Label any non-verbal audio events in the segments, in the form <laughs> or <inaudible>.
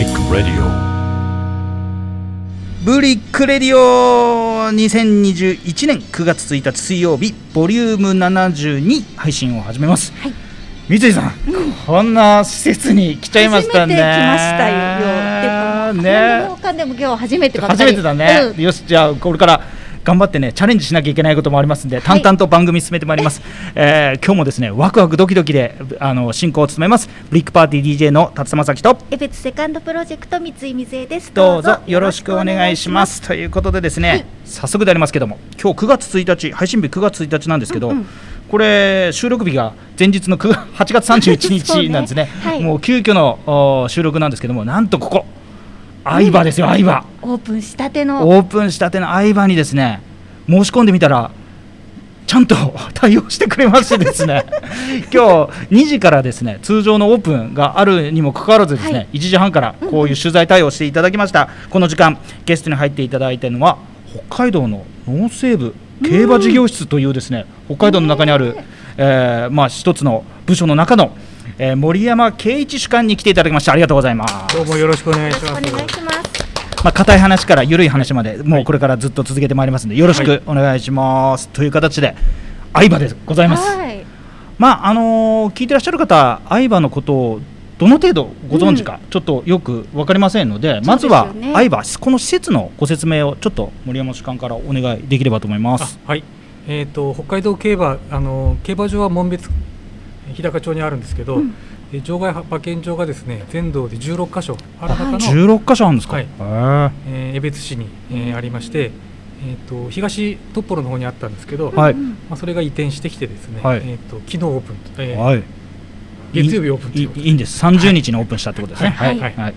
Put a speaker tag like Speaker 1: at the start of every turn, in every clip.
Speaker 1: ブリックレディオ。2021年9月1日水曜日ボリューム72配信を始めます、
Speaker 2: はい。
Speaker 1: 三井さん、こんな施設に来ちゃいましたね。
Speaker 2: 初めて来ましたよ。
Speaker 1: ね
Speaker 2: 何でもかんでも今日初めて。
Speaker 1: 初めてだね、
Speaker 2: うん。
Speaker 1: よしじゃあこれから頑張ってねチャレンジしなきゃいけないこともありますんで淡々と番組進めてまいります、えー今日もですねワクワクドキドキであの進行を務めますブリックパーティー DJ の辰間崎と
Speaker 2: エベツセカンドプロジェクト三井水江です。
Speaker 1: どうぞよろしくお願いします。ということでですね、早速でありますけども、今日9月1日、配信日9月1日なんですけど、
Speaker 2: うんうん。
Speaker 1: これ、収録日が前日の9 8月31
Speaker 2: そうね
Speaker 1: 日なん <laughs> ですね、
Speaker 2: はい。
Speaker 1: もう急遽のお収録なんですけども、なんとここ、相葉ですよ、相葉。
Speaker 2: オープンしたての。
Speaker 1: オープンしたての相葉にですね、申し込んでみたら、ちゃんと <laughs> 対応してくれましてですね。<laughs> 今日2時からですね通常のオープンがあるにもかかわらずですね、
Speaker 2: はい。
Speaker 1: 1時半からこういう取材対応していただきました、この時間ゲストに入っていただいているのは北海道の農政部競馬事業室というですね、北海道の中にある、えーまあ一つの部署の中の、えー森山圭一主幹に来ていただきましたありがとうございます
Speaker 3: どうもよろしくお願い
Speaker 2: し
Speaker 3: ます。
Speaker 2: ま
Speaker 1: あ、硬い話から緩い話まで、もうこれからずっと続けてまいりますので、よろしくお願いします。という形で、相葉でございます。
Speaker 2: はい。
Speaker 1: まあ、あのー聞いてらっしゃる方、相葉のことをどの程度ご存知か、ちょっとよく分かりませんので、まずは
Speaker 2: そうですよね
Speaker 1: 相葉、この施設のご説明をちょっと森山主幹からお願いできればと思います。
Speaker 3: あはい。えっ、と北海道競馬あの競馬場は門別日高町にあるんですけど、
Speaker 2: うん。
Speaker 3: えー場外馬券場がですね全道で16カ所ある中の、
Speaker 1: 16箇所あるんですか、
Speaker 3: はい。えー江別市に、えーありまして、えっ、と東トッポロの方にあったんですけど、
Speaker 1: はい。
Speaker 2: うん
Speaker 3: まあそれが移転してきてですね、
Speaker 1: はい。
Speaker 3: えっ、と昨日オープン、えー
Speaker 1: はい、
Speaker 3: 月曜日オープンと
Speaker 1: い
Speaker 3: いうこと
Speaker 1: いんです、30日にオープンしたってことですね。
Speaker 2: はい。
Speaker 1: はい。はい。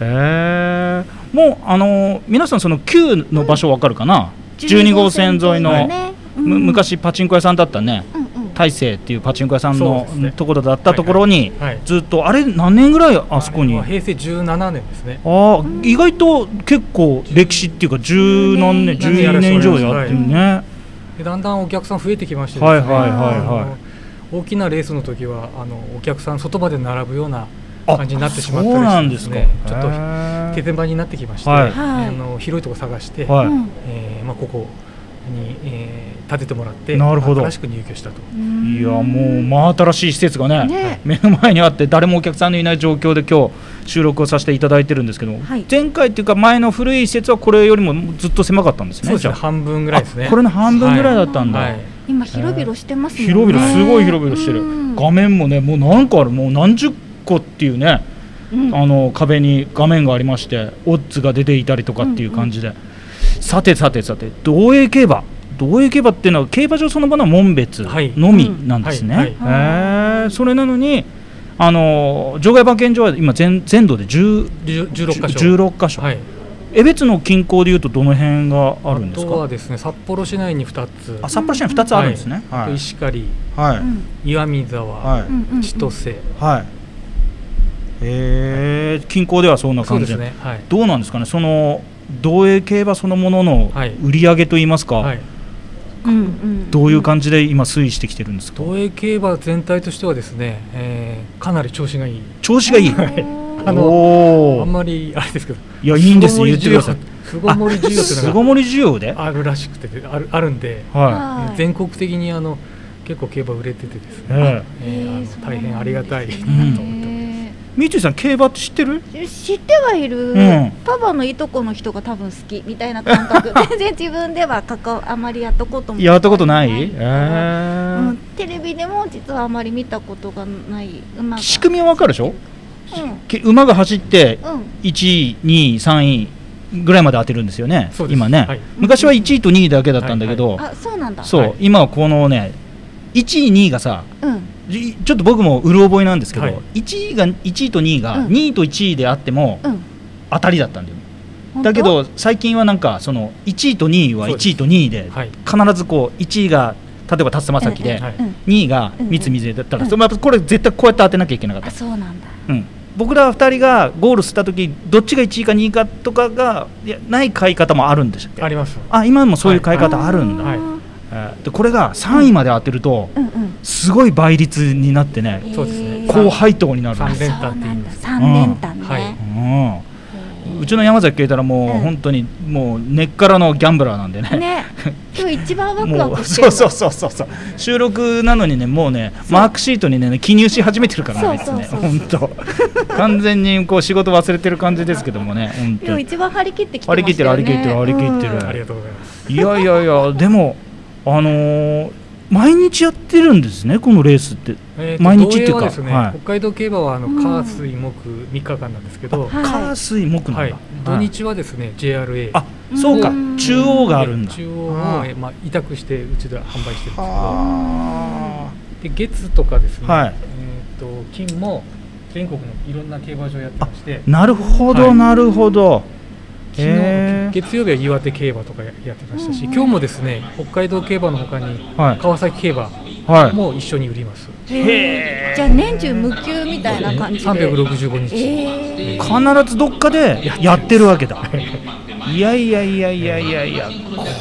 Speaker 1: えー。もうあのー皆さん、その旧の場所わかるかな、12号線沿いの、
Speaker 2: ね。
Speaker 1: む昔、パチンコ屋さんだったね、
Speaker 2: うんうん
Speaker 1: 大勢っていうパチンコ屋さんのところだったところに、
Speaker 3: はいはい。
Speaker 1: ずっと、あれ、何年ぐらいあそこに、
Speaker 3: 平成17年ですね。
Speaker 1: あ意外と結構歴史っていうか、十何年、
Speaker 2: 10
Speaker 1: 12年以上やってるね。
Speaker 3: でだんだんお客さん増えてきましてですね、
Speaker 1: はいはいはいはい。
Speaker 3: 大きなレースの時はあのお客さん外まで並ぶような
Speaker 1: あ
Speaker 3: 感じになってしまったり
Speaker 1: そうなん
Speaker 3: して
Speaker 1: ですか。
Speaker 3: ねちょっと手前場になってきまして、
Speaker 1: はい。
Speaker 3: あの広いところ探して、
Speaker 1: はい。
Speaker 2: うん。
Speaker 3: えーまあ、ここに、えー建ててもらって
Speaker 1: なるほど。
Speaker 3: 新しく入居したと。
Speaker 2: うん
Speaker 1: いやもう真新しい施設がね
Speaker 2: ね。
Speaker 1: 目の前にあって誰もお客さんのいない状況で今日収録をさせていただいてるんですけど、
Speaker 2: はい。
Speaker 1: 前回っていうか前の古い施設はこれよりもずっと狭かったんですね
Speaker 3: そう半分ぐらいですね。
Speaker 1: あこれの半分ぐらいだったんだ、
Speaker 3: はい。
Speaker 2: 今広々してますね。
Speaker 1: 広々すごい広々してる、
Speaker 2: うん。
Speaker 1: 画面もねもう何個あるもう何十個っていうね、
Speaker 2: うん。
Speaker 1: あの壁に画面がありましてオッズが出ていたりとかっていう感じで、さてさてさて道営競馬道営競馬っていうのは競馬場そのものは門別
Speaker 3: はい。
Speaker 1: のみなんですね、
Speaker 3: はい
Speaker 1: それなのにあの場外馬券場は今全全土で10
Speaker 3: 16箇所。
Speaker 1: 16箇所、
Speaker 3: はい、
Speaker 1: 江別の近郊でいうとどの辺があるんです
Speaker 3: あとは
Speaker 1: か
Speaker 3: ですね札幌市内に2つ。
Speaker 1: あ札幌市に2つあるんですね、
Speaker 3: 石狩。
Speaker 1: はい、
Speaker 2: うん
Speaker 3: 岩見沢、
Speaker 1: はい。
Speaker 3: 千歳。
Speaker 1: はい。えー、近郊ではそんな
Speaker 3: そう
Speaker 1: 感じ
Speaker 3: ですね。はい。
Speaker 1: どうなんですかね、その道営競馬そのものの
Speaker 3: はい。
Speaker 1: 売り上げといいますか、
Speaker 3: はい。
Speaker 2: うんうん。
Speaker 1: どういう感じで今、推移してきてるんですか、
Speaker 3: 東映競馬全体としてはですね、えーかなり調子がいい。
Speaker 1: 調子がいい、
Speaker 3: はい。あ
Speaker 2: あ
Speaker 3: のあんまりあれですけど。
Speaker 1: いや、いいんですよ、言ってください。
Speaker 3: 巣ごもり需要っていうの
Speaker 1: 巣ごもり需要で、
Speaker 3: があるらしくてあるあるんで、
Speaker 1: は
Speaker 2: はい。
Speaker 3: 全国的にあの結構競馬売れててですね、
Speaker 1: え
Speaker 3: え。ーあの大変ありがたいなと
Speaker 1: ん
Speaker 3: 思ってます。
Speaker 1: い、三井さん、競馬って知ってる？
Speaker 2: え知ってはいる、
Speaker 1: うん。
Speaker 2: パパのいとこの人が多分好きみたいな感覚。<laughs> 全然自分では関わあまりやったことも
Speaker 1: やったことない、え
Speaker 2: うん。
Speaker 1: ー、
Speaker 2: テレビでも実はあまり見たことがない。馬が。
Speaker 1: 仕組みは分かるでしょ、
Speaker 2: うん。
Speaker 1: け馬が走って
Speaker 2: うん。
Speaker 1: 1位、2位、3位ぐらいまで当てるんですよね。今ね、
Speaker 3: はい。
Speaker 1: 昔は1位と2位だけだったんだけど、
Speaker 2: あそうなんだ。
Speaker 1: そう、
Speaker 3: はい。
Speaker 1: 今はこのね1位2位がさ
Speaker 2: うん。
Speaker 1: じちょっと僕もうる覚えなんですけど、
Speaker 3: はい。
Speaker 1: 1位が1位と2位が、
Speaker 2: うん。
Speaker 1: 2位と1位であっても
Speaker 2: うん。
Speaker 1: 当たりだったんだよ、
Speaker 2: 本当？
Speaker 1: だけど最近はなんかその1位と2位は
Speaker 3: そうです。
Speaker 1: 1位と2位で
Speaker 3: はい。
Speaker 1: 必ずこう1位が例えば辰馬崎で、
Speaker 3: はい
Speaker 2: うん。
Speaker 1: 2位が三井水だったら、それまたこれ絶対こうやって当てなきゃいけなかった。
Speaker 2: あ、そうなんだ。
Speaker 1: うん、僕ら2人がゴールした時どっちが1位か2位かとかがいやない買い方もあるんでしたっけ？
Speaker 3: あります。
Speaker 1: あ今もそういう買い方あるんだ、
Speaker 3: はい。
Speaker 1: えーでこれが3位まで当てると、
Speaker 2: うんうん
Speaker 1: すごい倍率になってね、
Speaker 3: そうですね。
Speaker 1: 高配当になるんです。
Speaker 3: 三連単って言います。
Speaker 2: 三連単ね、
Speaker 3: はい。
Speaker 1: うん、うちの山崎啓太郎も
Speaker 2: うん。
Speaker 1: 本当にもう根っからのギャンブラーなんでね。
Speaker 2: ね。<laughs> 今日一番ワクワクしてる。
Speaker 1: そうそうそうそう。そう。収録なのにねもうねマークシートにね記入し始めてるからねね
Speaker 2: そうそう。
Speaker 1: 本当。完全にこう仕事忘れてる感じですけどもね本当に。
Speaker 2: 今日一番張り切ってきて
Speaker 1: 張り切ってる
Speaker 2: ましたよね。
Speaker 1: 張り切ってる張り切ってる
Speaker 2: うん
Speaker 3: ありがとうございます
Speaker 1: いやいやいやでもあのー毎日やってるんですねこのレースって。
Speaker 3: えーと
Speaker 1: 毎日っていうか
Speaker 3: 同営はですね、
Speaker 1: はい。
Speaker 3: 北海道競馬はあの
Speaker 2: うん。
Speaker 3: 火水木3日間なんですけど、
Speaker 2: はい。
Speaker 1: 火水木なんだ、
Speaker 3: はい、土日はですね JRA
Speaker 1: あそうか。
Speaker 2: うん
Speaker 1: 中央があるんだ。
Speaker 3: 中央
Speaker 1: あ
Speaker 3: を、えーまあ、委託してうちでは販売してるんですけど
Speaker 1: あ。
Speaker 3: で月とかですね、
Speaker 1: はい。
Speaker 3: えー、と金も全国のいろんな競馬場やってまして。
Speaker 1: ーなるほど、
Speaker 3: はい。
Speaker 1: なるほど
Speaker 3: 昨日月曜日は岩手競馬とかややってましたし、今日もですね北海道競馬のほかに
Speaker 1: はい。
Speaker 3: 川崎競馬
Speaker 1: はい。
Speaker 3: も一緒に売ります、
Speaker 2: へー。じゃあ年中無休みたいな感じで。
Speaker 3: 365日、
Speaker 2: えー。
Speaker 1: 必ずどっかでやってるわけだ。いやいやいやいやいやいや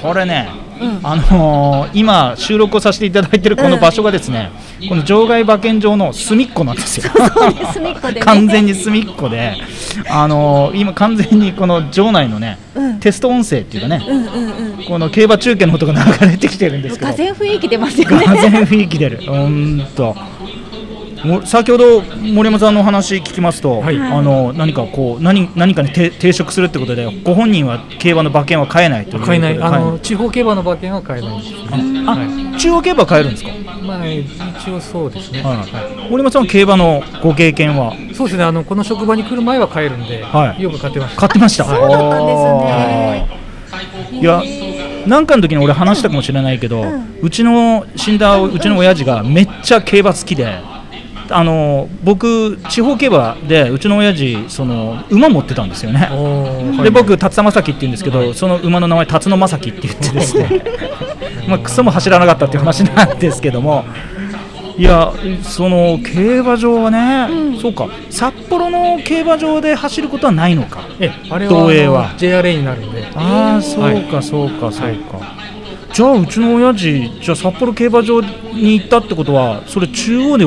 Speaker 1: これね
Speaker 2: うん
Speaker 1: あのー今収録をさせていただいてるこの場所がですね、この場外馬券場の隅っこなんですよ。
Speaker 2: ね。
Speaker 1: 完全に隅っこで、あのー今完全にこの場内のね
Speaker 2: うん。
Speaker 1: テスト音声っていうかね、
Speaker 2: うんうんうん。
Speaker 1: この競馬中継の音が流れてきてるんですけど。
Speaker 2: 風雰囲気出ますよね。
Speaker 1: がぜん雰囲気出る。本当も先ほど森山さんのお話聞きますと、
Speaker 3: はい。
Speaker 1: あの何かこう何何かにて抵触するってことでご本人は競馬の馬券は買えないということで
Speaker 3: 買えない。あの地方競馬の馬券は買えない
Speaker 1: あ
Speaker 3: はい。
Speaker 1: 中央競馬買えるんですか、
Speaker 3: まあ一応そうですね、
Speaker 1: はい、森山さんは競馬のご経験は？
Speaker 3: そうですね。あのこの職場に来る前は買えるんで、
Speaker 1: はい。
Speaker 3: よく買ってました。
Speaker 1: 買ってました。
Speaker 2: そうだったんですね。
Speaker 1: いやなんかの時に俺話したかもしれないけど、
Speaker 2: うん。
Speaker 1: うちの死んだうちの親父がめっちゃ競馬好きであの僕地方競馬でうちの親父その馬持ってたんですよね。で僕辰田正樹って言うんですけどその馬の名前辰野正樹って言ってですね。<laughs> まあクソも走らなかったっていう話なんですけども。いやその競馬場はね、
Speaker 2: うん。
Speaker 1: そうか。札幌の競馬場で走ることはないのか。
Speaker 3: えあれ
Speaker 1: 東映は。
Speaker 3: JRA になるんで。
Speaker 1: ああそうかそうかそうか、じゃあうちの親父じゃあ札幌競馬場に行ったってことはそれ中央で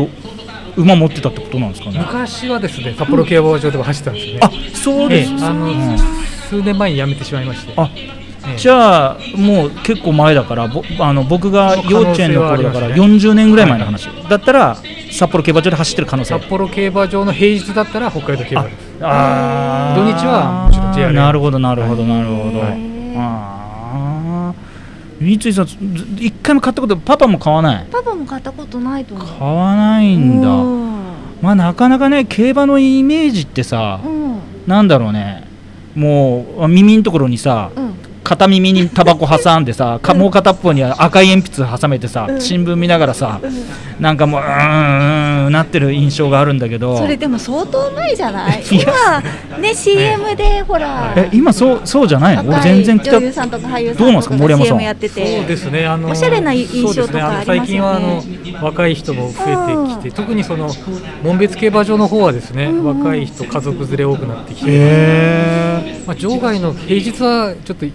Speaker 1: 馬持ってたってことなんですかね？
Speaker 3: 昔はですね札幌競馬場でも走ってたんですよね、
Speaker 1: あそうです。
Speaker 3: ええあの、
Speaker 1: うん。
Speaker 3: 数年前に辞めてしまいまして。
Speaker 1: あ
Speaker 3: ええ。
Speaker 1: じゃあもう結構前だからぼあの僕が幼稚園の頃だから
Speaker 3: 可能性はありますね。
Speaker 1: 40年ぐらい前の話、だったら札幌競馬場で走ってる可能性。
Speaker 3: 札幌競馬場の平日だったら北海道競馬です。
Speaker 1: あー。
Speaker 3: 土日はもちろん JRA
Speaker 1: なるほどなるほどなるほど、
Speaker 2: はい。
Speaker 1: ああ三井さんず一回も買ったことパパも買わない？
Speaker 2: パパも買ったことないと思う。
Speaker 1: 買わないんだ。
Speaker 2: うん。
Speaker 1: まあなかなかね競馬のイメージってさ、
Speaker 2: うん。
Speaker 1: なんだろうね。もう耳のところにさ、
Speaker 2: うん
Speaker 1: 片耳にタバコ挟んでさ、かもう片っぽには赤い鉛筆挟めてさ、
Speaker 2: うん。
Speaker 1: 新聞見ながらさ、なんかもううーんなってる印象があるんだけど
Speaker 2: それでも相当前じゃない今ね CM でほら
Speaker 1: え今そうそうじゃないの俺全然来た
Speaker 2: 女優さんとか俳優さん
Speaker 1: どうなんですか森山さん
Speaker 2: やってて
Speaker 3: そうですねあの
Speaker 2: おしゃれな印象とかありますよね
Speaker 3: そうですねあの最近はあの若い人も増えてきて特にその門別競馬場の方はですね、若い人家族連れ多くなってきて、
Speaker 1: へ
Speaker 3: まあ、場外の平日はちょっとい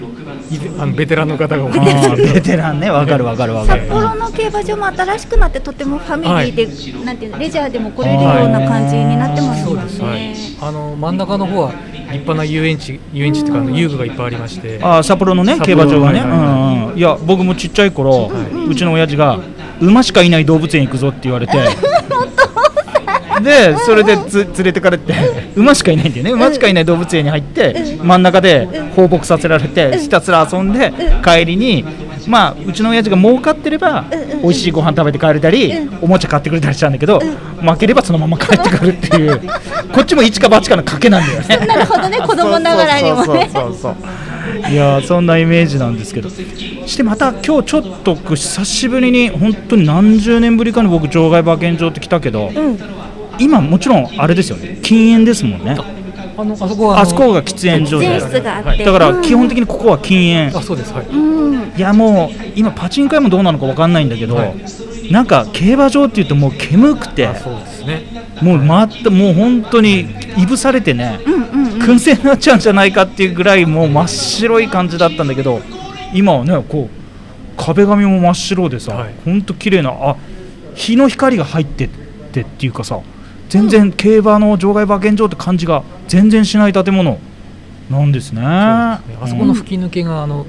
Speaker 3: あのベテランの方が。多いです
Speaker 1: ベテランね。わかるわかるわかる。
Speaker 2: 札幌の競馬場も新しくなってとてもファミリーで、なんていうのレジャーでも来れるような感じになってますもんね。
Speaker 3: はい、あの真ん中の方は立派な遊園地遊園地っていうか遊具がいっぱいありまして。
Speaker 1: あ札幌のね競馬場がね、
Speaker 3: はいはい
Speaker 1: や僕もちっちゃい頃、
Speaker 3: は
Speaker 1: うちの親父が馬しかいない動物園行くぞって言われて <laughs> でそれでつ連れてかれて馬しかいないんだよね。馬しかいない動物園に入って真ん中で放牧させられてひたすら遊んで帰りにまあうちの親父が儲かってれば美味しいご飯食べて帰れたりおもちゃ買ってくれたりしたんだけど負ければそのまま帰ってくるっていう。<laughs> こっちも一か八かの賭けなんだよね。
Speaker 2: なるほどね、子供ながらにもね。
Speaker 1: そうそうそういやーそんなイメージなんですけど。してまた今日ちょっと久しぶりに本当に何十年ぶりかに僕場外馬券場って来たけど、
Speaker 2: うん、
Speaker 1: 今もちろんあれですよね。禁煙ですもんね。
Speaker 3: あのあそこは
Speaker 1: あそこが喫煙所で。
Speaker 2: 喫煙室があって。
Speaker 1: だから基本的にここは禁煙。
Speaker 3: あそうですはい
Speaker 2: うん、
Speaker 1: いやもう今パチンコ屋もどうなのか分かんないんだけど、
Speaker 3: はい。
Speaker 1: なんか競馬場っていうともう煙くて
Speaker 3: あそうですね。
Speaker 1: もう回ってもう本当にいぶされてね、
Speaker 2: うん、うん、うん。
Speaker 1: 燻製になっちゃうんじゃないかっていうぐらいもう真っ白い感じだったんだけど今はねこう壁紙も真っ白でさ、
Speaker 3: はい。
Speaker 1: ほんと綺麗なあ日の光が入ってってっていうかさ全然競馬の場外馬券場って感じが全然しない建物なんですね。
Speaker 3: そうですね。あそこ
Speaker 1: うん。
Speaker 3: の吹き抜けがあの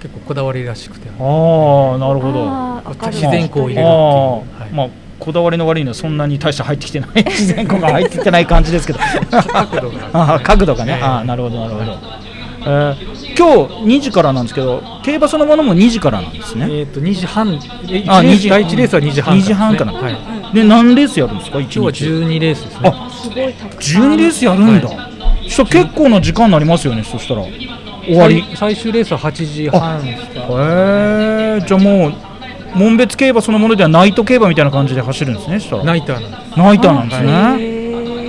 Speaker 3: 結構こだわりらしくて、
Speaker 1: ああなるほど。
Speaker 3: 自然光を入れるっていう。
Speaker 1: まあこだわりの割にはそんなに大して入ってきてない。<laughs> 自然光が入ってきてない感じですけど。
Speaker 3: 角度が
Speaker 1: あー角度がね、
Speaker 3: ええ。
Speaker 1: あーなるほどなるほど、えー今日2時からなんですけど競馬そのものも2時からなんですね。
Speaker 3: えっと2時半。え
Speaker 1: あ2
Speaker 3: 一レース
Speaker 1: 時
Speaker 3: 第1レースは2時半
Speaker 1: 2時半から
Speaker 3: ですね。はい、
Speaker 1: で何レースやるんですか1日
Speaker 3: 今日は12レースですね。
Speaker 1: あ
Speaker 2: すごいたくさん
Speaker 1: 12レースやるんだ、そしたら結構な時間になりますよねそしたら。終わり。
Speaker 3: 最最終レースは8時半ですか。
Speaker 1: へえじゃあもう門別競馬そのものではナイト競馬みたいな感じで走るんですねそしたら。
Speaker 3: ナイターなんです。
Speaker 1: ナイターなんですね、
Speaker 2: へー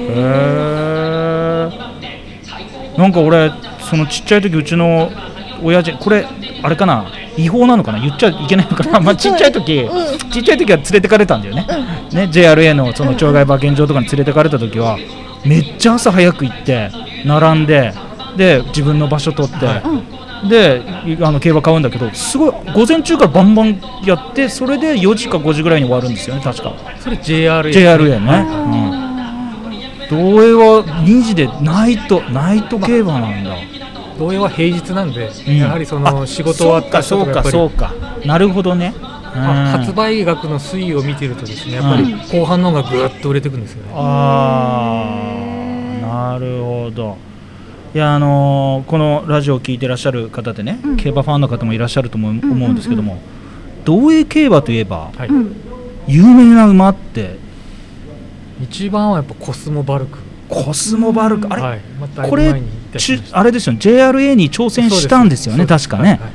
Speaker 1: へえなんか俺そのちっちゃい時うちの親父これあれかな違法なのかな言っちゃいけないのかな、まあ、ちっちゃい時、
Speaker 2: うん。
Speaker 1: ちっちゃい時は連れてかれたんだよね,、ね JRA のその町外馬券場とかに連れてかれた時はめっちゃ朝早く行って並んでで自分の場所取って、
Speaker 3: は
Speaker 1: でいあの競馬買うんだけどすごい午前中からバンバンやってそれで4時か5時ぐらいに終わるんですよね確か。
Speaker 3: それ JRA
Speaker 1: JRA ね、うん。同営は2時でナイトナイト競馬なんだ、
Speaker 3: 同様は平日なんで、
Speaker 1: うん。
Speaker 3: やはりその仕事終わった人
Speaker 1: そうか
Speaker 3: とかやっぱり
Speaker 1: そうかそうか。なるほどね、
Speaker 3: 発売額の推移を見てるとですねやっぱり後半の方がぐーっと売れていくんですよね、
Speaker 1: ああなるほど。いやあのーこのラジオを聞いてらっしゃる方でね、
Speaker 2: うん。
Speaker 1: 競馬ファンの方もいらっしゃると思う,、
Speaker 2: んうん
Speaker 1: 思うんですけども同営競馬といえば
Speaker 3: はい。
Speaker 2: うん
Speaker 1: 有名な馬って？
Speaker 3: 一番はやっぱコスモバルク。
Speaker 1: コスモバルク。あれ、
Speaker 3: はい。ま
Speaker 1: これちあれですよね。JRA に挑戦したんですよね確かね、
Speaker 3: はいはい。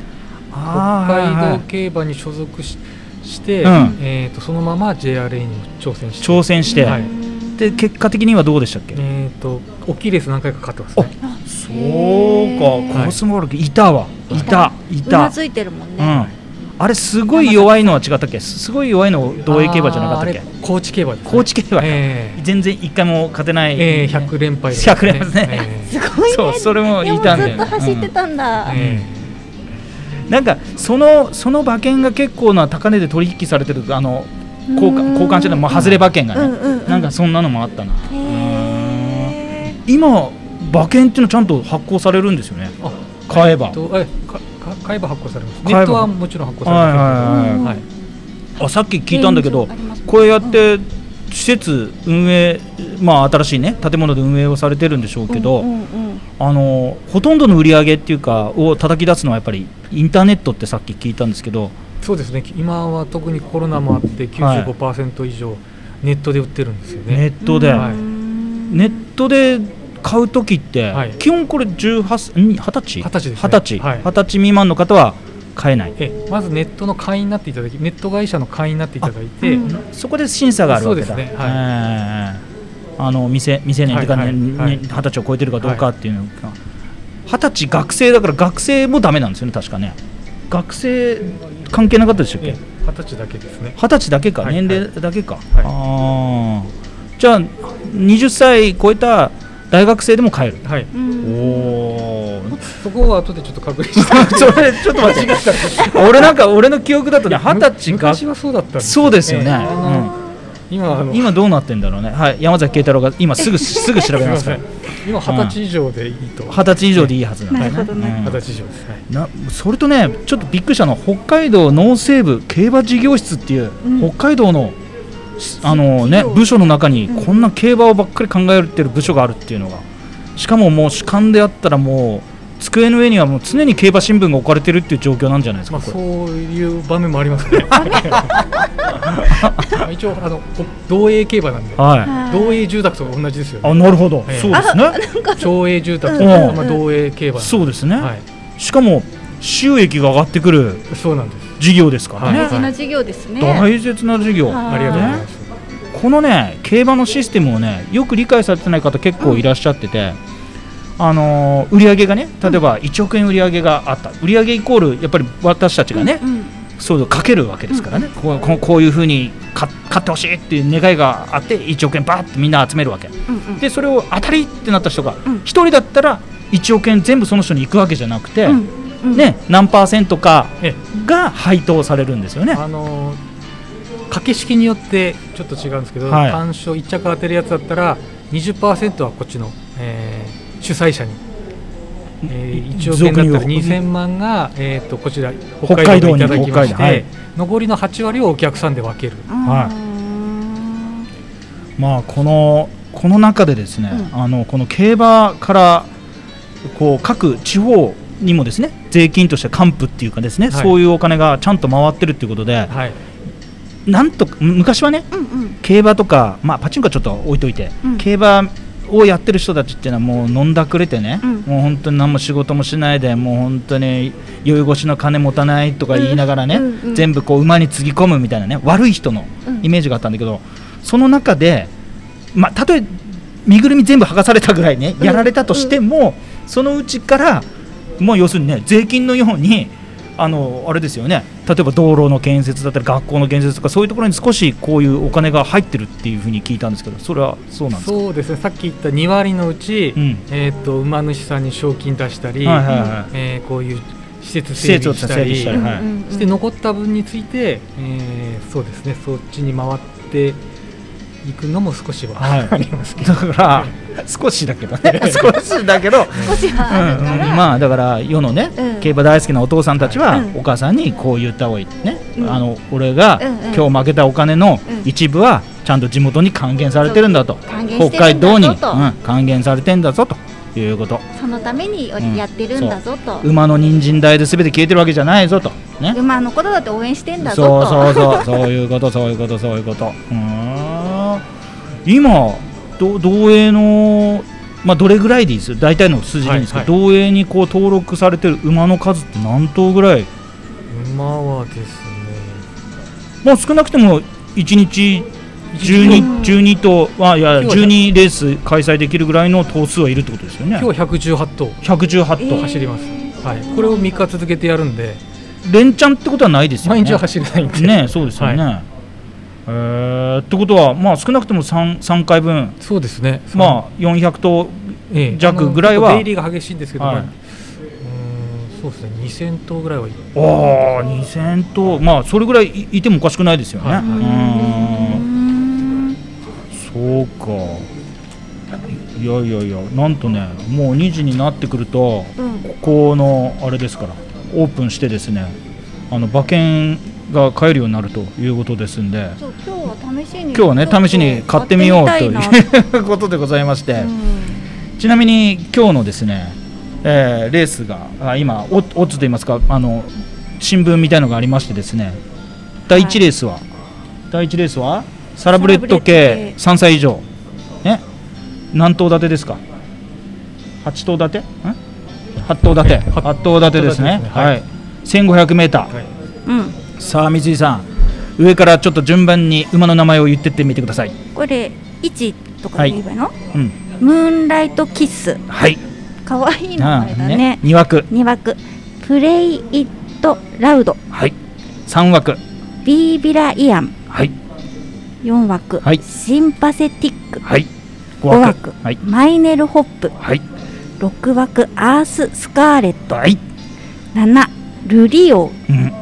Speaker 3: 北海道競馬に所属しして、
Speaker 1: うん。
Speaker 3: えー、とそのまま JRA に挑戦して。
Speaker 1: 挑戦して、
Speaker 3: はい。
Speaker 1: で結果的にはどうでしたっけ、
Speaker 3: えー、と大きいレース何回か勝ってますね。
Speaker 1: そうか、
Speaker 3: はい
Speaker 1: コスモバルクいたわ、いた、い。うた。
Speaker 2: な、ずいてるもん
Speaker 1: うん。
Speaker 2: ね、、
Speaker 1: あれすごい弱いのは違ったっけ、すごい弱いの同営競馬じゃなかったっけ？
Speaker 3: 高知競馬です、ね、
Speaker 1: 高知競馬、
Speaker 3: え
Speaker 1: 全然一回も勝てない、
Speaker 3: ーえー、100連敗です
Speaker 1: 100連敗ですね。
Speaker 3: え
Speaker 2: すごいね。
Speaker 1: そうそれもいたんだよ
Speaker 2: で。もずっと走ってたんだ、
Speaker 3: ーえ
Speaker 1: なんかそのその馬券が結構な高値で取引されてる、あの交換交換してる、まあ、外れ馬券がね、
Speaker 2: うんうんうん。
Speaker 1: なんかそんなのもあったな。
Speaker 2: へ
Speaker 1: 今馬券っていうのちゃんと発行されるんですよね。買えば、
Speaker 3: えっとえ買えば発行されます。ネットはもちろん発行されます。けど
Speaker 1: はいあさっき聞いたんだけどこうやって施設運営まあ新しいね建物で運営をされてるんでしょうけど、
Speaker 2: うんうんうん。
Speaker 1: あのほとんどの売り上げっていうかを叩き出すのはやっぱりインターネットってさっき聞いたんですけど
Speaker 3: そうですね。今は特にコロナもあって
Speaker 1: はい。
Speaker 3: 95%以上ネットで売ってるんですよ
Speaker 1: ネ
Speaker 3: ね、
Speaker 1: ットで、
Speaker 3: はい。
Speaker 1: ネットで買う時って、
Speaker 3: はい。
Speaker 1: 基本これ18ん20歳
Speaker 3: ？20歳ですね。
Speaker 1: 20歳。
Speaker 3: はい。
Speaker 1: 20歳未満の方は買えない、
Speaker 3: えまずネットの会員になっていただきネット会社の会員になっていただいて、
Speaker 2: うん
Speaker 1: そこで審査があるわけだ。
Speaker 3: そうですね。はい。
Speaker 1: ええあの未成未成年というか、ね
Speaker 3: はいはい。はい
Speaker 1: ね20歳を超えてるかどうかっていうのが二十歳学生だから学生もダメなんですよね確かね。学生関係なかったでしたっけ？
Speaker 3: え二十歳だけですね。
Speaker 1: 二十歳だけか、
Speaker 3: はい。
Speaker 1: 年齢だけか、
Speaker 3: い。
Speaker 1: ああじゃあ20歳超えた大学生でも買える。
Speaker 3: はい。
Speaker 2: うん。
Speaker 1: おお
Speaker 3: そこは後でちょっと確認して
Speaker 1: それちょっと待って。<laughs> 俺なんか俺の記憶だとね二十歳が
Speaker 3: 昔はそうだったんです
Speaker 1: そうですよね、
Speaker 3: ええあの今
Speaker 1: 今どうなってんだろうね。はい。山崎慶太郎が今すぐ <laughs> すぐ調べますから。
Speaker 3: 今二十歳以上でいいと。
Speaker 1: 二十歳以上でいいはずなんだよね。
Speaker 3: 二十歳以上です。はい。
Speaker 1: なそれとねちょっとびっくりしたの北海道農政部競馬事業室っていう、
Speaker 2: うん。
Speaker 1: 北海道のしあのね部署の中に
Speaker 2: うん。
Speaker 1: こんな競馬をばっかり考えてる部署があるっていうのが。しかももう主観であったらもう机の上にはもう常に競馬新聞が置かれてるっていう状況なんじゃないですか、
Speaker 3: まあ、そういう場面もありますね。<laughs> 一応あのこ同営競馬なんで
Speaker 1: はい。
Speaker 2: はい
Speaker 3: 同営住宅と同じですよ
Speaker 1: あ
Speaker 3: ね
Speaker 1: なるほど、
Speaker 3: ええ。
Speaker 1: そうですね。
Speaker 3: 町営住宅と、
Speaker 1: うん。
Speaker 3: まあ、同営競馬
Speaker 1: そうですね、
Speaker 3: はい。
Speaker 1: しかも収益が上がってくる
Speaker 3: そうなんです。
Speaker 1: 事業ですからね、
Speaker 3: はい。
Speaker 2: 大事な授業ですね、
Speaker 1: 大切な事業、
Speaker 2: はい。
Speaker 3: ありがとうございます、
Speaker 1: このね競馬のシステムをねよく理解されてない方結構いらっしゃってて、あのー売り上げがね例えば1億円売り上げがあった。売り上げイコールやっぱり私たちがね、
Speaker 2: うん
Speaker 1: そういうのかけるわけですからね、こうこうこういうふうにか買ってほしいっていう願いがあって1億円バーってみんな集めるわけ。
Speaker 2: うんうん。
Speaker 1: でそれを当たりってなった人が
Speaker 2: うん。
Speaker 1: 1人だったら1億円全部その人に行くわけじゃなくて、
Speaker 2: うんうん。
Speaker 1: ね、何パーセントか
Speaker 3: え
Speaker 1: が配当されるんですよね。
Speaker 3: あの掛け式によってちょっと違うんですけど、
Speaker 1: はい。
Speaker 3: 単勝1着当てるやつだったら20%はこっちの、えー主催者に、えー、1億円だったら
Speaker 1: 俗に
Speaker 3: 2000万が、えー、とこちら
Speaker 1: 北海道に
Speaker 3: いただきまして、
Speaker 1: 北海道はい。
Speaker 3: 残りの8割をお客さんで分ける。
Speaker 1: はい。まあこのこの中でですね、
Speaker 2: うん。
Speaker 1: あのこの競馬からこう各地方にもですね税金として還付っていうかですね、
Speaker 3: はい。
Speaker 1: そういうお金がちゃんと回ってるっていうことで、
Speaker 3: はい。
Speaker 1: なんとか昔はね
Speaker 2: うんうん。
Speaker 1: 競馬とか、まあ、パチンコはちょっと置いといて、
Speaker 2: うん。
Speaker 1: 競馬をやってる人たちっていうのはもう飲んだくれてね、
Speaker 2: うん。
Speaker 1: もう本当に何も仕事もしないでもう本当に酔い越しの金持たないとか言いながらね、
Speaker 2: うん
Speaker 1: 全部こう馬につぎ込むみたいなね悪い人の
Speaker 2: うん。
Speaker 1: イメージがあったんだけど、その中で、まあ、たとえ身ぐるみ全部剥がされたぐらいね
Speaker 2: うん。
Speaker 1: やられたとしても、そのうちからもう要するにね税金のようにあのあれですよね例えば道路の建設だったり学校の建設とかそういうところに少しこういうお金が入ってるっていうふうに聞いたんですけどそれはそうなんですか？
Speaker 3: そうですね。さっき言った2割のうち、
Speaker 1: うん。
Speaker 3: えー、と馬主さんに賞金出したり、
Speaker 1: はいはいはい
Speaker 3: えーこういう施設整備したりして残った分について、えーそうですね。そっちに回っていくのも少しは、
Speaker 1: はい。
Speaker 3: ありますけど。
Speaker 1: だから少しだけどね。<laughs> 少しだけど。
Speaker 2: 少しはあるか
Speaker 1: うん。
Speaker 2: ら、
Speaker 1: まあだから世のね、
Speaker 2: うん。
Speaker 1: 競馬大好きなお父さんたちは、
Speaker 2: うん。
Speaker 1: お母さんにこう言った方がいいね、
Speaker 2: うん。
Speaker 1: あの俺が、
Speaker 2: うんうん。
Speaker 1: 今日負けたお金の
Speaker 2: うん。
Speaker 1: 一部はちゃんと地元に還元されてるんだと、
Speaker 2: 還元して
Speaker 1: 北
Speaker 2: るんだぞ
Speaker 1: 海道に、
Speaker 2: と
Speaker 1: うん還元されてんだぞと。いうこと
Speaker 2: そのために
Speaker 1: うん
Speaker 2: やってるんだぞと、
Speaker 1: 馬の人参代で全て消えてるわけじゃないぞと。ね。
Speaker 2: 馬のことだって応援してんだぞ
Speaker 1: そう
Speaker 2: と
Speaker 1: そうそう。そういうことそういうことそういうこと。うーん今ど道営のまあどれぐらいでいいです？よ大体の数字でいいんですけど、
Speaker 3: はい
Speaker 1: 道営にこう登録されてる馬の数って何頭ぐらい？
Speaker 3: 馬はですね。
Speaker 1: もう少なくても1日 12, 12頭。あいや
Speaker 3: 今日は
Speaker 1: 12レース開催できるぐらいの頭数はいるってことですよね。
Speaker 3: 今日は118頭、
Speaker 1: 118頭、
Speaker 2: えー。
Speaker 3: 走ります。はい、これを3日続けてやるんで。
Speaker 1: 連チャンってことはないですよね。
Speaker 3: 毎日は走れないんで、
Speaker 1: ねそうですよね、えーってことはまあ少なくとも 3, 3回分。
Speaker 3: そうですね。
Speaker 1: まあ400頭
Speaker 3: ええ。
Speaker 1: 弱ぐらいは。
Speaker 3: 出入りが激しいんですけど、
Speaker 1: はい。う
Speaker 3: ーんそうですね。2000頭ぐらいはい
Speaker 1: ああ2000頭。まあそれぐらいいいてもおかしくないですよね、
Speaker 3: はい。う
Speaker 1: ん。そうか。いやいやいやなんとねもう2時になってくると
Speaker 2: うん。
Speaker 1: ここのあれですからオープンしてですねあの馬券が買えるようになるということですんで。
Speaker 2: そう今日は試しに
Speaker 1: 今日はね試しに買ってみようということでございまして、
Speaker 2: うん。
Speaker 1: ちなみに今日のですね、えーレースがあ今オッズといいますかあの新聞みたいのがありましてですね。第1レースは、第1レースはサラブレッド系
Speaker 2: 系。
Speaker 1: 3歳以上。ね。何頭立てですか？8頭立て？ん？8頭立て。
Speaker 3: はい
Speaker 1: 8頭立てですね。
Speaker 3: 八頭立てですね。
Speaker 1: は
Speaker 3: はい。い
Speaker 1: 1500メーター、
Speaker 3: はい。
Speaker 2: うん
Speaker 1: さあ水井さん上からちょっと順番に馬の名前を言ってってみてください。
Speaker 2: これ1とかで言えばいいの、
Speaker 1: うん。
Speaker 2: ムーンライトキッス。
Speaker 1: はい。
Speaker 2: かわいい名前だね。
Speaker 1: 2枠。
Speaker 2: 2枠。プレイ・イット・ラウド。
Speaker 1: はい。3枠。
Speaker 2: ビービラ・イアン。
Speaker 1: はい。
Speaker 2: 4枠、
Speaker 1: はい。
Speaker 2: シンパセティック。
Speaker 1: はい。5
Speaker 2: 5
Speaker 1: 枠
Speaker 2: 枠、
Speaker 1: はい。
Speaker 2: マイネル・ホップ。
Speaker 1: はい。
Speaker 2: 6枠。アース・スカーレット。
Speaker 1: はい。
Speaker 2: 7ルリオ。
Speaker 1: うん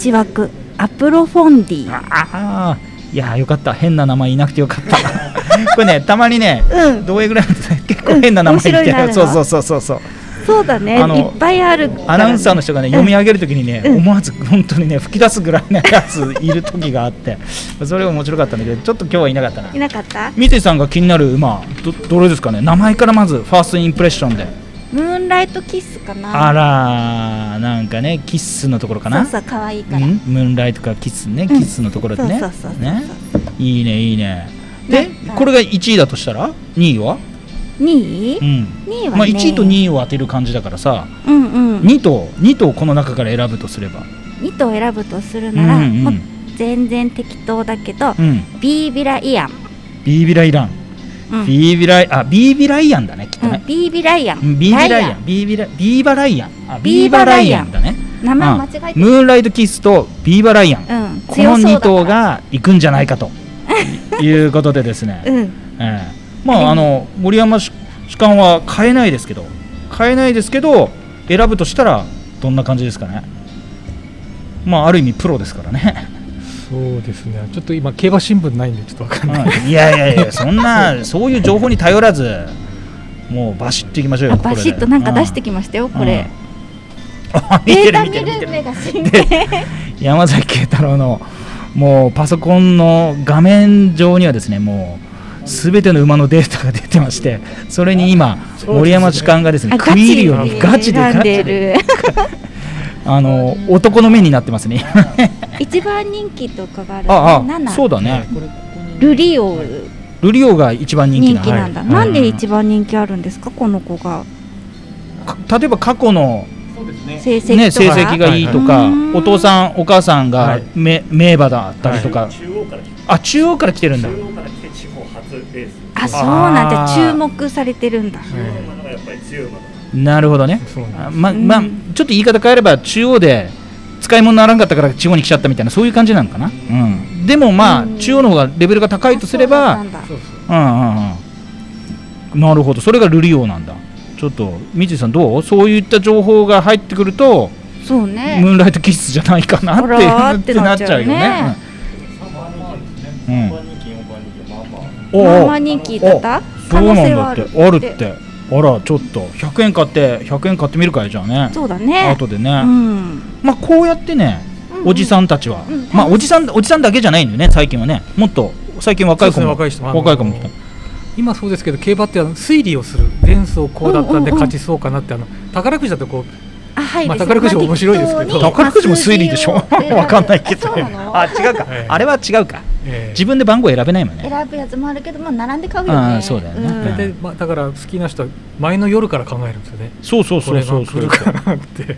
Speaker 2: 8枠。アプロフォンディ。
Speaker 1: ああいやよかった。変な名前いなくてよかった。<laughs> これねたまにね
Speaker 2: うん。
Speaker 1: どういうぐらい結構変な名前言って
Speaker 2: うん
Speaker 1: そうそうそうそうそう。
Speaker 2: そうだね。いっぱいあるね。
Speaker 1: アナウンサーの人がね読み上げるときにね、
Speaker 2: うん。
Speaker 1: 思わず本当にね吹き出すぐらいのやついる時があって。それ面白かったんだけどちょっと今日はいなかったな。い
Speaker 2: なかった？
Speaker 1: 三井さんが気になる馬どどれですかね。名前からまずファーストインプレッションで
Speaker 2: ムーンライトキッスかな。
Speaker 1: あらなんかねキッスのところかな。
Speaker 2: そうそう可愛いから、
Speaker 1: うん、ムーンライトかキッスね、
Speaker 2: ん。
Speaker 1: キッスのところでね。
Speaker 2: そうそうそうそう
Speaker 1: ね。いいねいいね。で
Speaker 2: ね
Speaker 1: これが1位だとしたら？2位は、
Speaker 2: 2位、
Speaker 1: うん。
Speaker 2: 2位はね、
Speaker 1: まあ、1位と2位を当てる感じだからさ、
Speaker 2: うんうん。
Speaker 1: 2と2とこの中から選ぶとすれば。
Speaker 2: 2と選ぶとするなら、
Speaker 1: うんうん。
Speaker 2: 全然適当だけど、
Speaker 1: うん。
Speaker 2: ビービライアン、
Speaker 1: ビービライラン、
Speaker 2: うん
Speaker 1: ビービライあビービライアンだねきっとね。
Speaker 2: うん、ビービライアン、
Speaker 1: うんビービライア
Speaker 2: ラ
Speaker 1: ン。ビービラビーバライアン。あ
Speaker 2: ビーバライアン
Speaker 1: だね。
Speaker 2: 名前間違えて
Speaker 1: うん。ムーンライトキッスとビーバライアン、
Speaker 2: うん、
Speaker 1: この2
Speaker 2: 強そうだから。
Speaker 1: 頭が行くんじゃないかと。<laughs> いうことでですね、
Speaker 2: うん、
Speaker 1: ええ。まああの森山主主幹は変えないですけど。変えないですけど選ぶとしたらどんな感じですかね。まあある意味プロですからね
Speaker 3: そうですね。ちょっと今競馬新聞ないんでちょっとわかんない、
Speaker 1: うんいやいやいや <laughs> そんなそういう情報に頼らずもうバシッといきましょうよ
Speaker 2: あバシッとなんか出してきましたよ、これ。
Speaker 1: あ見てる
Speaker 2: データ見
Speaker 1: 見てる見てる。山崎慶太郎のもうパソコンの画面上にはですねもうすべての馬のデータが出てましてそれに今森山主幹がですね
Speaker 2: あ
Speaker 1: 食い入るようにガチでガチで。あの男の目になってますね
Speaker 2: 一番人気とかがある。
Speaker 1: ああ
Speaker 2: 七
Speaker 1: そうだね。
Speaker 2: ルリオ。
Speaker 1: ルリオが一番人気な
Speaker 2: 人気なんだ。
Speaker 1: はい。
Speaker 2: なんで一番人気あるんですか、この子が。
Speaker 1: か例えば過去の
Speaker 2: 成績。
Speaker 1: ね、成績がいいとか、
Speaker 2: はい。はい。
Speaker 1: お父さんお母さんが
Speaker 3: はい。
Speaker 1: め名馬だったりとか、
Speaker 4: 中央から来て
Speaker 1: あ中央から来てるんだ。
Speaker 4: 中央から来て地方初レース。
Speaker 2: あ、そうなんだ。注目されてるんだ。
Speaker 1: なるほどね。ま
Speaker 2: うん
Speaker 1: まあちょっと言い方変えれば中央で使い物にならんかったから地方に来ちゃったみたいなそういう感じなのかな、うん、でもまあ、
Speaker 2: うん。
Speaker 1: 中央の方がレベルが高いとすれば
Speaker 2: な
Speaker 1: るほど。それがルリオなんだ。ちょっと三井さんどう？そういった情報が入ってくると
Speaker 2: そうね。
Speaker 1: ムーンライト気質じゃないかなって
Speaker 2: ってなっちゃうよね。
Speaker 1: うんうん
Speaker 4: 3番人気4番人気まあまあ
Speaker 1: おうおう。
Speaker 2: まあまあ人気だった
Speaker 1: そう。なん
Speaker 2: 可能性は
Speaker 1: だって。
Speaker 2: ある
Speaker 1: あるってあらちょっと。100円買って100円買ってみるかいじゃあね。
Speaker 2: そうだね。
Speaker 1: 後でね、
Speaker 2: うん。
Speaker 1: まあこうやってねおじさんたちは、
Speaker 2: うん
Speaker 1: まあおじさんおじさんだけじゃないんだよね最近はね。もっと最近若い子も。
Speaker 3: ね若い人
Speaker 1: 若い子も
Speaker 3: 今そうですけど競馬ってあの推理をする前走こうだったんで勝ちそうかなってあの宝くじだとこう
Speaker 2: あ、はい。
Speaker 3: まあ宝くじも面白いですけど。
Speaker 1: 宝くじも推理でしょ。<laughs> わかんないけど。
Speaker 2: あ
Speaker 1: 違うか、
Speaker 3: ええ。
Speaker 1: あれは違うか。
Speaker 3: ええ。
Speaker 1: 自分で番号選べないもんね。
Speaker 2: 選ぶやつもあるけど、まあ並んで買うよね。
Speaker 1: そうだよね。
Speaker 2: ん。
Speaker 3: 大体まあだから好きな人は前の夜から考えるんですよね。
Speaker 1: そうそうそうそう
Speaker 3: 来るかなって。で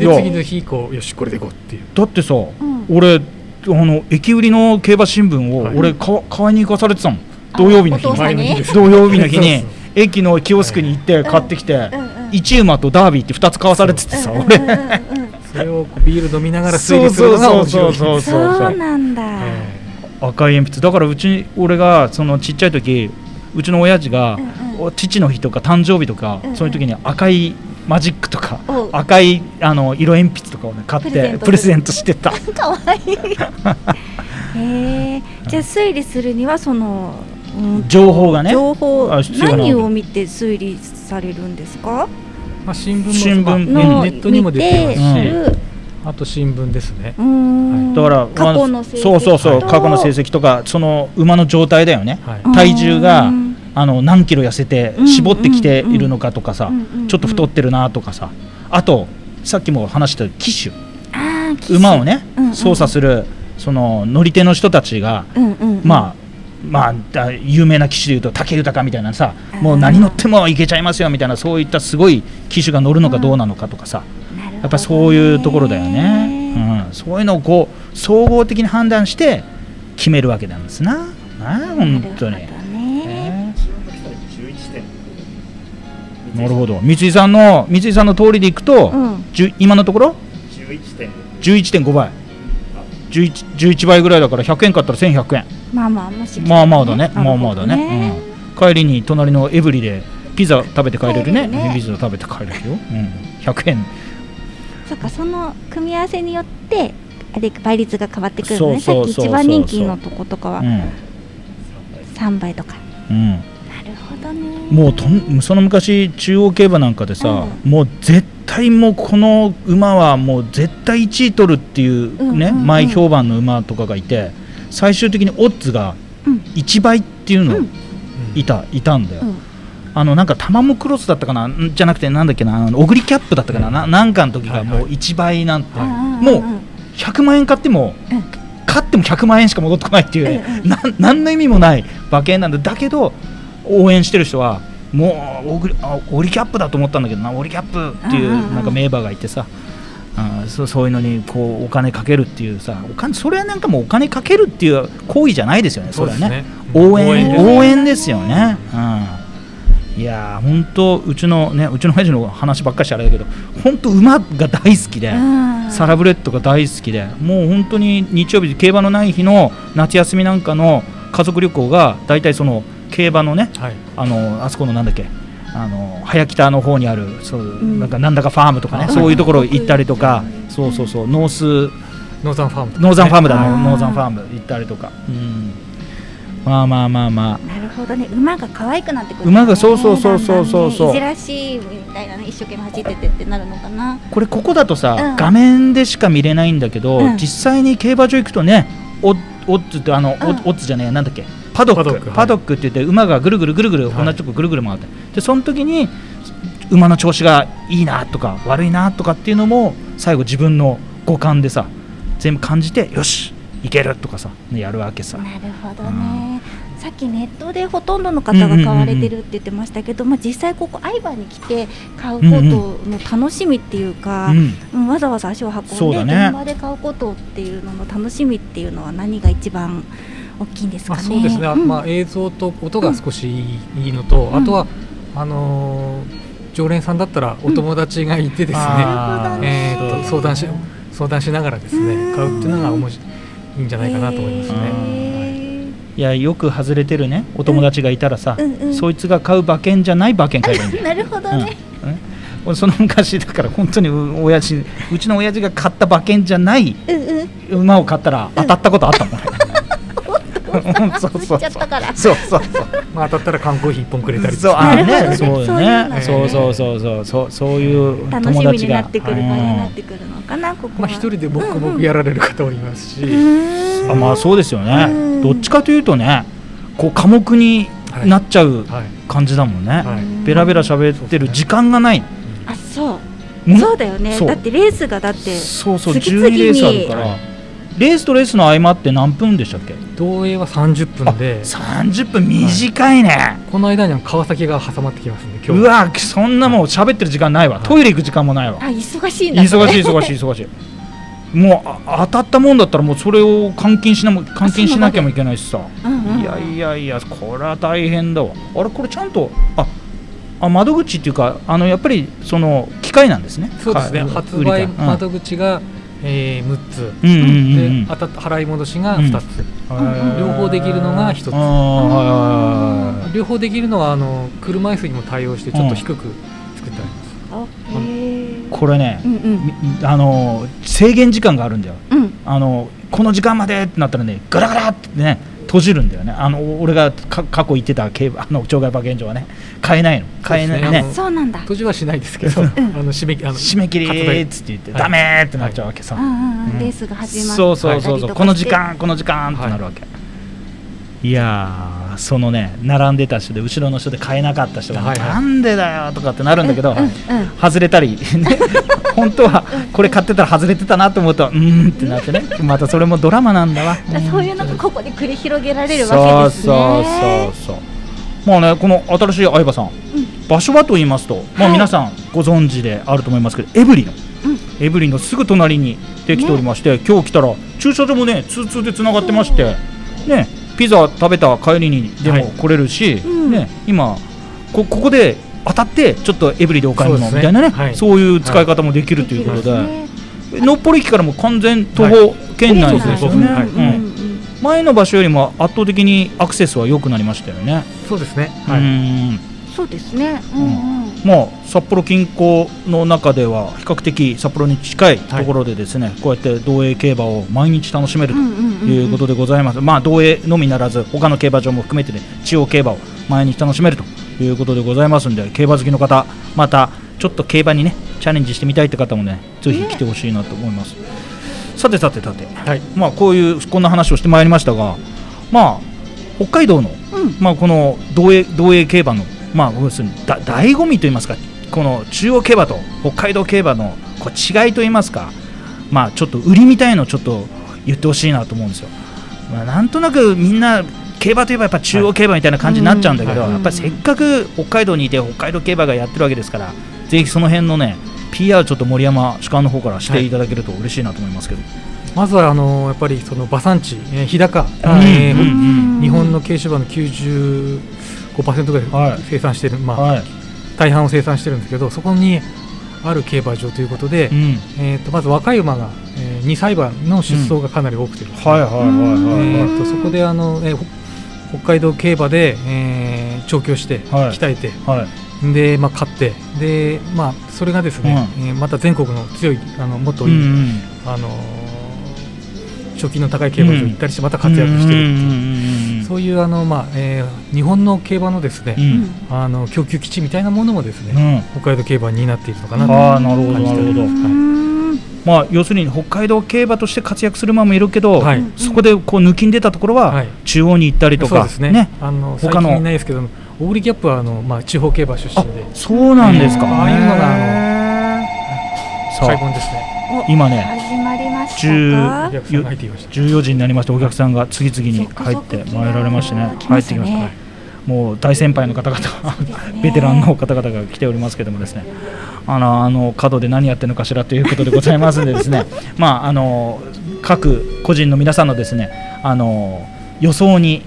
Speaker 3: 次の日以降よしこれでいこうっていう。
Speaker 1: だってさ、
Speaker 2: ん。
Speaker 1: 俺あの駅売りの競馬新聞を
Speaker 3: はい。
Speaker 1: 俺か買いに行かされてたもん。土曜日の日に。土曜日の日に。
Speaker 3: そうそう
Speaker 1: 駅のキオスクに行って買ってきて、
Speaker 2: うんうん
Speaker 1: 一馬とダービーって2つ買わされててさ、俺。
Speaker 3: それをビール飲みながら推理するのが面白い
Speaker 1: そうそう。
Speaker 2: そうなんだ。
Speaker 3: え
Speaker 1: 赤い鉛筆。だからうち俺がそのちっちゃい時うちの親父が、
Speaker 2: うんうん。
Speaker 1: お父の日とか誕生日とか、
Speaker 2: うんうん。
Speaker 1: そういう時に赤いマジックとか赤いあの色鉛筆とかをね買ってプレゼントしてた。<laughs>
Speaker 2: かわいい。へえ。じゃあ推理するにはその、うん。
Speaker 1: 情報がね。
Speaker 2: 情報。何を見て推理されるんですか？
Speaker 3: まあ新聞も
Speaker 1: 新聞。
Speaker 3: ネットにも出てますし、
Speaker 1: 見て
Speaker 2: る。
Speaker 3: あと新聞ですね。
Speaker 2: うーん
Speaker 1: だから
Speaker 2: 過去の成績
Speaker 1: そうそうそう
Speaker 2: と。
Speaker 1: 過去の成績とかその馬の状態だよね、
Speaker 3: はい。
Speaker 1: 体重が
Speaker 2: うん。
Speaker 1: あの何キロ痩せて
Speaker 2: うん。
Speaker 1: 絞ってきているのかとかさ、
Speaker 2: うんうん
Speaker 1: ちょっと太ってるなとかさ。あとさっきも話した騎手馬をね、
Speaker 2: うんうん。
Speaker 1: 操作するその乗り手の人たちが、
Speaker 2: うんうんうん。
Speaker 1: まあまあだ有名な騎手でいうと武豊みたいなさもう何乗ってもいけちゃいますよみたいなそういったすごい騎手が乗るのかどうなのかとかさ、
Speaker 2: なるほどね。
Speaker 1: やっぱそういうところだよね、うん、そういうのをこう総合的に判断して決めるわけなんですな。あー本当に、
Speaker 2: なるほどね。
Speaker 1: ね
Speaker 4: 一番来た時11点
Speaker 1: なるほど。三井さんの三井さんの通りでいくと、
Speaker 2: うん。
Speaker 1: 今のところ
Speaker 4: ？11.5
Speaker 1: 11.5倍。11, 11倍ぐらいだから100円買ったら1100円
Speaker 2: まあまあもし
Speaker 1: まあまあだね。まあまあだね、うん、帰りに隣のエブリでピザ食べて帰れるね。
Speaker 2: ね。
Speaker 1: ピザ食べて帰れるよ、うん、100円
Speaker 2: そっかその組み合わせによってあれ倍率が変わってくるのね。さっき一番人気のとことかは。
Speaker 1: うん。
Speaker 2: 3倍とか。
Speaker 1: うん。
Speaker 2: なるほどね。
Speaker 1: もうとんその昔中央競馬なんかでさ、
Speaker 2: う
Speaker 1: もう絶対もうこの馬はもう絶対1位取るっていうね、前評判の馬とかがいて最終的にオッズが
Speaker 2: うん。
Speaker 1: 1倍っていうの
Speaker 2: うん。
Speaker 1: いた,、いたんだよ、
Speaker 2: うん。
Speaker 1: あのなんかタマムクロスだったかな？んじゃなくてなんだっけな？あのオグリキャップだったかな,、ななんかの時がもう1倍なんて、もう
Speaker 2: うん
Speaker 1: 100万円買っても、
Speaker 2: うん。
Speaker 1: 勝っても100万円しか戻ってこないっていうね、
Speaker 2: うん
Speaker 1: 何の意味もない馬券なんだ。だけど応援してる人はもうオグリあオグリキャップだと思ったんだけどな。オグリキャップっていうなんか名馬がいてさ、あそうそういうのにこうお金かけるっていうさお金それはなんかもうお金かけるっていう行為じゃないですよねそれはね。
Speaker 3: ね
Speaker 1: 応援
Speaker 3: 応援です
Speaker 1: 応援ですよね、うん、いやー本当うちのねうちの親父の話ばっかりしてあれだけど本当馬が大好きで、
Speaker 2: うん。
Speaker 1: サラブレッドが大好きでもう本当に日曜日競馬のない日の夏休みなんかの家族旅行が大体その競馬のね
Speaker 3: はい。
Speaker 1: あのあそこのなんだっけあの早来の方にあるそう、
Speaker 2: ん。
Speaker 1: なんかなんだかファームとかね
Speaker 3: あ
Speaker 1: そういうところ行ったりとかそうそうそうノース
Speaker 3: ノーザンファームとかね、
Speaker 1: ノーザンファームだ
Speaker 2: あー。
Speaker 1: ノーザンファーム行ったりとか、うん、まあまあまあまあ。
Speaker 2: なるほどね。馬が可愛くなってくる、ね、
Speaker 1: 馬がそうそうそうそうそうそう。
Speaker 2: ねいじらしいみたいなね一生懸命走っててってなるのかな。
Speaker 1: これここだとさ、
Speaker 2: うん。
Speaker 1: 画面でしか見れないんだけど、
Speaker 2: うん。
Speaker 1: 実際に競馬場行くとねオッオッズってあの、
Speaker 2: うん。
Speaker 1: オッオッズじゃねえなんだっけ？パドック。
Speaker 3: パドック
Speaker 1: って言って馬がぐるぐるぐるぐる
Speaker 3: はい
Speaker 1: 同じとこぐるぐる回って、でその時に馬の調子がいいなとか悪いなとかっていうのも最後自分の五感でさ全部感じてよしいけるとかさ、ね、やるわけさ。
Speaker 2: なるほどね、さっきネットでほとんどの方が買われてるって言ってましたけど、まあ、実際ここ相場に来て買うことの楽しみっていうか、
Speaker 1: うん。
Speaker 2: うんわざわざ足を運んで現場で買うことっていうのの楽しみっていうのは何が一番大きいんですか
Speaker 3: まあ、
Speaker 2: ね。
Speaker 3: そうですね、
Speaker 2: ん。
Speaker 3: まあ、映像と音が少しいい,、のと、
Speaker 2: ん。
Speaker 3: あとはあのー常連さんだったらお友達がいてですね、
Speaker 1: あー。
Speaker 3: えー、と相談し相談しながらですね
Speaker 2: うん。
Speaker 3: 買うっていうのが面白いいいんじゃないかなと思いますね。
Speaker 2: へ
Speaker 1: い。やよく外れてるね。お友達がいたらさ、
Speaker 2: うんうん。
Speaker 1: そいつが買う馬券じゃない馬券買えばいいんだよ。
Speaker 2: ーなるほどね。
Speaker 1: その昔だから本当にう親父うちの親父が買った馬券じゃない
Speaker 2: うんうん。
Speaker 1: 馬を買ったら当たったことあったもん。ね、うんそうそう
Speaker 2: 外しちゃったから
Speaker 1: そう。そうそう
Speaker 3: まあ、当たったら缶コーヒー1本くれたり
Speaker 1: そう
Speaker 2: ね
Speaker 1: ね。そうよね。
Speaker 2: そういうの
Speaker 1: そうそうそうそう。そうそういう
Speaker 2: 楽しみに
Speaker 1: 友達が
Speaker 2: なってくる場になってくるのかな、ここは。
Speaker 3: まあ、一人で僕僕やられる方もいますし、
Speaker 1: あまあそうですよね。
Speaker 2: うん。
Speaker 1: どっちかというとねこう寡黙になっちゃう
Speaker 3: はい。
Speaker 1: 感じだもんね、
Speaker 3: はい。
Speaker 1: ベラベラ喋ってる時間がない。
Speaker 2: あそう。
Speaker 1: うん
Speaker 2: そうだよね。
Speaker 1: そう。
Speaker 2: だってレースがだって
Speaker 1: そうそう
Speaker 2: 次々に
Speaker 1: 12レースあるからレースとレースの合間って何分でしたっけ？
Speaker 3: 同映は30分で。
Speaker 1: 30分短いね、
Speaker 3: この間には川崎が挟まってきますんで今日。
Speaker 1: うわそんなもん喋ってる時間ないわ、
Speaker 3: はい。
Speaker 1: トイレ行く時間もないわ、
Speaker 2: あ忙しいんだ
Speaker 1: 忙しい
Speaker 2: い
Speaker 1: 忙しい <laughs> 忙しい。もうあ当たったもんだったらもうそれを換金しなも換金しなきゃもいけないしさ。
Speaker 2: うんうんうん。
Speaker 1: いやいやいやこれは大変だわ。あれこれちゃんとああ窓口っていうかあのやっぱりその機械なんですね。
Speaker 3: そうですね。
Speaker 1: か
Speaker 3: 発
Speaker 1: 売
Speaker 3: 窓口が、えー6つ、
Speaker 1: うんうんうんうん。
Speaker 3: で当たった払い戻しが2つ、
Speaker 1: うん
Speaker 3: 両方できるのが1つ。両方できるのはあの車椅子にも対応してちょっと低く作ってあります、
Speaker 2: あへー。
Speaker 1: これね、
Speaker 2: うんうん。
Speaker 1: みあの制限時間があるんだよ。
Speaker 2: うん。
Speaker 1: あのこの時間までってなったらねガラガラってね閉じるんだよね。あの俺がか過去行ってた競馬あの場外馬券場はね。買えないの。買えないね。
Speaker 3: そう
Speaker 2: なんだ。
Speaker 3: 閉じはしないですけど、あの締め切あの <laughs>
Speaker 1: 締め切りっつって言って、
Speaker 3: はい。
Speaker 1: ダメーってなっちゃうわけさ、
Speaker 2: レースが始ま
Speaker 1: そうそうそうそう、この時間この時間ってなるわけ、い、やーそのね並んでた人で後ろの人で買えなかった人が、
Speaker 3: はいはい。
Speaker 1: なんでだよとかってなるんだけど、
Speaker 2: うんうん。
Speaker 1: 外れたり、ね、本当はこれ買ってたら外れてたなと思うとうーんってなってね。またそれもドラマなんだわ、
Speaker 2: うん。そういうのがここで繰り広げられるわけですね。
Speaker 1: そうそうそうまあねこの新しい相葉さん、場所はと言いますと、まあ、
Speaker 2: はい。
Speaker 1: 皆さんご存知であると思いますけど、エブリの。
Speaker 2: うん。
Speaker 1: エブリのすぐ隣にできておりまして、今日来たら駐車場もね通通でつながってまして、ね、ピザ食べた帰りにで
Speaker 3: はい。
Speaker 1: も来れるし、
Speaker 2: うん。
Speaker 1: ね、今こここで当たってちょっとエブリでお買い物みたいなね
Speaker 3: はい。
Speaker 1: そういう使い方もできるということで、
Speaker 2: できるね
Speaker 1: のっぽり駅からも完全徒歩圏内ですよね。
Speaker 3: はい。
Speaker 1: 前の場所よりも圧倒的にアクセスは良くなりましたよね。
Speaker 3: そうですね、
Speaker 1: う
Speaker 3: はい。
Speaker 1: ん。
Speaker 2: そうですね。うんうん。
Speaker 1: まあ、札幌近郊の中では比較的札幌に近いところでですね、こうやって道営競馬を毎日楽しめるということでございます、まあ道営のみならず他の競馬場も含めてね地方競馬を毎日楽しめるということでございますんで競馬好きの方またちょっと競馬にねチャレンジしてみたいって方もねぜひ来てほしいなと思います、さてさてさて
Speaker 3: はい。
Speaker 1: まあこういうこんな話をしてまいりましたがまあ北海道の
Speaker 2: うん。
Speaker 1: まあ、この道営道営競馬の、まあ、要するにだ醍醐味といいますかこの中央競馬と北海道競馬のこう違いといいますか、まあ、ちょっと売りみたいのをちょっと言ってほしいなと思うんですよ。まあ、なんとなくみんな競馬といえばやっぱ中央競馬みたいな感じになっちゃうんだけど、
Speaker 2: はい
Speaker 1: やっぱりせっかく北海道にいて北海道競馬がやってるわけですからぜひその辺のね PR ちょっと森山主幹の方からしていただけると嬉しいなと思いますけど。
Speaker 3: まずはあのやっぱりその馬産地、えー日高、
Speaker 1: うん。
Speaker 3: えー
Speaker 1: うん
Speaker 3: 日本の軽種馬の95%ぐら
Speaker 1: はい。
Speaker 3: い生産してる、まあ
Speaker 1: はい。
Speaker 3: 大半を生産してるんですけどそこにある競馬場ということで、
Speaker 1: うん。
Speaker 3: えー、とまず若い馬が、え2歳馬の出走がかなり多くてね、
Speaker 1: はいはいはいはいはい。
Speaker 3: えー、とそこであの、えーほ北海道競馬で、えー調教して、
Speaker 1: はい。
Speaker 3: 鍛えて
Speaker 1: はい。
Speaker 3: で、まあ、勝ってで、まあ、それがですね、えーまた全国の強いあのもっといい、
Speaker 1: うんうん。
Speaker 3: あの賞金の高い競馬場に行ったりしてまた活躍してるっていう、そういうあの、まあえー日本の競馬のですね、
Speaker 1: うん。
Speaker 3: あの供給基地みたいなものもですね、
Speaker 1: うん。
Speaker 3: 北海道競馬に担っているのかなと感じております。
Speaker 2: うん
Speaker 1: まあ要するに北海道競馬として活躍する馬もいるけど、
Speaker 3: はい。
Speaker 1: そこでこう抜きん出たところは、
Speaker 3: はい。
Speaker 1: 中央に行ったりとか
Speaker 3: そうですね。あの最
Speaker 1: 他の。
Speaker 3: 近いないですけどオーリーギャップはあの、まあ、地方競馬出身で。
Speaker 1: そうなんですか、
Speaker 3: ああいうのが
Speaker 1: あ。
Speaker 3: 開門ですね。
Speaker 1: 今ね
Speaker 2: 始まりました
Speaker 1: 10
Speaker 2: か
Speaker 3: お客さんが入ってきました。
Speaker 1: 14時になりましてお客さんが次々に入ってまいられましてね。入ってきましたもう大先輩の方々がベテランの方々が来ておりますけどもですね。あのあの角で何やってるのかしらということでございますんでですね。<laughs> まああの各個人の皆さんのですねあの予想に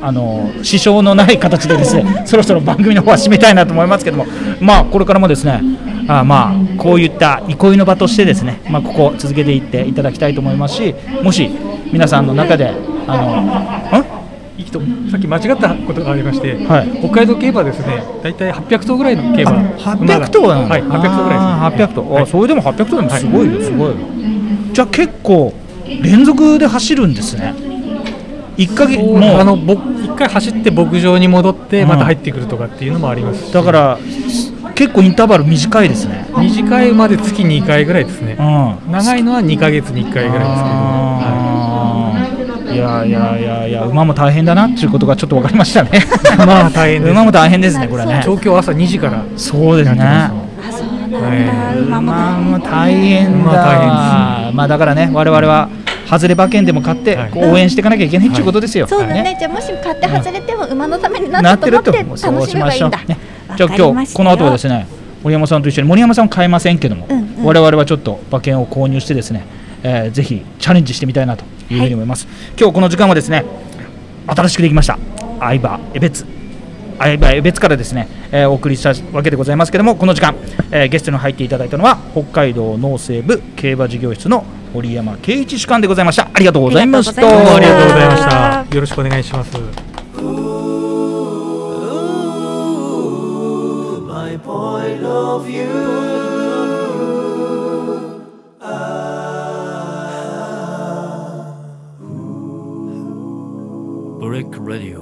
Speaker 1: あの支障のない形でですね <laughs> そろそろ番組の方は締めたいなと思いますけども。まあこれからもですねあまあこういった憩いの場としてですねまあここ続けていっていただきたいと思いますしもし皆さんの中であのん？
Speaker 3: いい人さっき間違ったことがありまして、
Speaker 1: はい。
Speaker 3: 北海道競馬ですね大体800頭ぐらいの競馬。
Speaker 1: 800頭なんだ、
Speaker 3: はい800頭ぐらいです、ね、
Speaker 1: あー800頭、
Speaker 3: はい。
Speaker 1: あそれでも800頭でもすごいよ、すごいよ。じゃあ結構連続で走るんですね。1ヶ月もう。
Speaker 3: あのぼ一回走って牧場に戻って
Speaker 1: うん。
Speaker 3: また入ってくるとかっていうのもありますし。
Speaker 1: だから結構インターバル短いですね。
Speaker 3: 短いまで月2回ぐらいですね。
Speaker 1: うん。
Speaker 3: 長いのは2ヶ月に1回ぐらいですけど、
Speaker 1: いやいやいやいや馬も大変だなっていうことがちょっと分かりましたね。
Speaker 3: まあ大変
Speaker 1: 馬も大変ですねこれ
Speaker 3: い、
Speaker 1: ね
Speaker 3: 東京朝2時から。
Speaker 1: そうですね。
Speaker 2: 馬も
Speaker 1: 大変だ、
Speaker 3: 馬大変
Speaker 1: まあだからね我々は外れ馬券でも買って応援していかなきゃいけないっていうことですよ、
Speaker 2: そうだね。
Speaker 1: ね
Speaker 2: じゃあもし買って外れても馬のためにな
Speaker 1: なってる
Speaker 2: と思って楽しめばいいんだ、
Speaker 1: ね。じゃあ今日この後はですね森山さんと一緒に森山さんは買えませんけども、
Speaker 2: うんうん。
Speaker 1: 我々はちょっと馬券を購入してですね、えーぜひチャレンジしてみたいなというふうに思います、今日この時間はですね新しくできました相葉江別。相葉江別からですね、えーお送りしたわけでございますけどもこの時間、えーゲストに入っていただいたのは北海道農政部競馬事業室の堀山圭一主幹でございました。ありがとうございました。
Speaker 2: ありがとうございま
Speaker 3: ありがとうございまし
Speaker 2: あ
Speaker 3: た。よろしくお願いします。
Speaker 5: Of view. Brick Radio.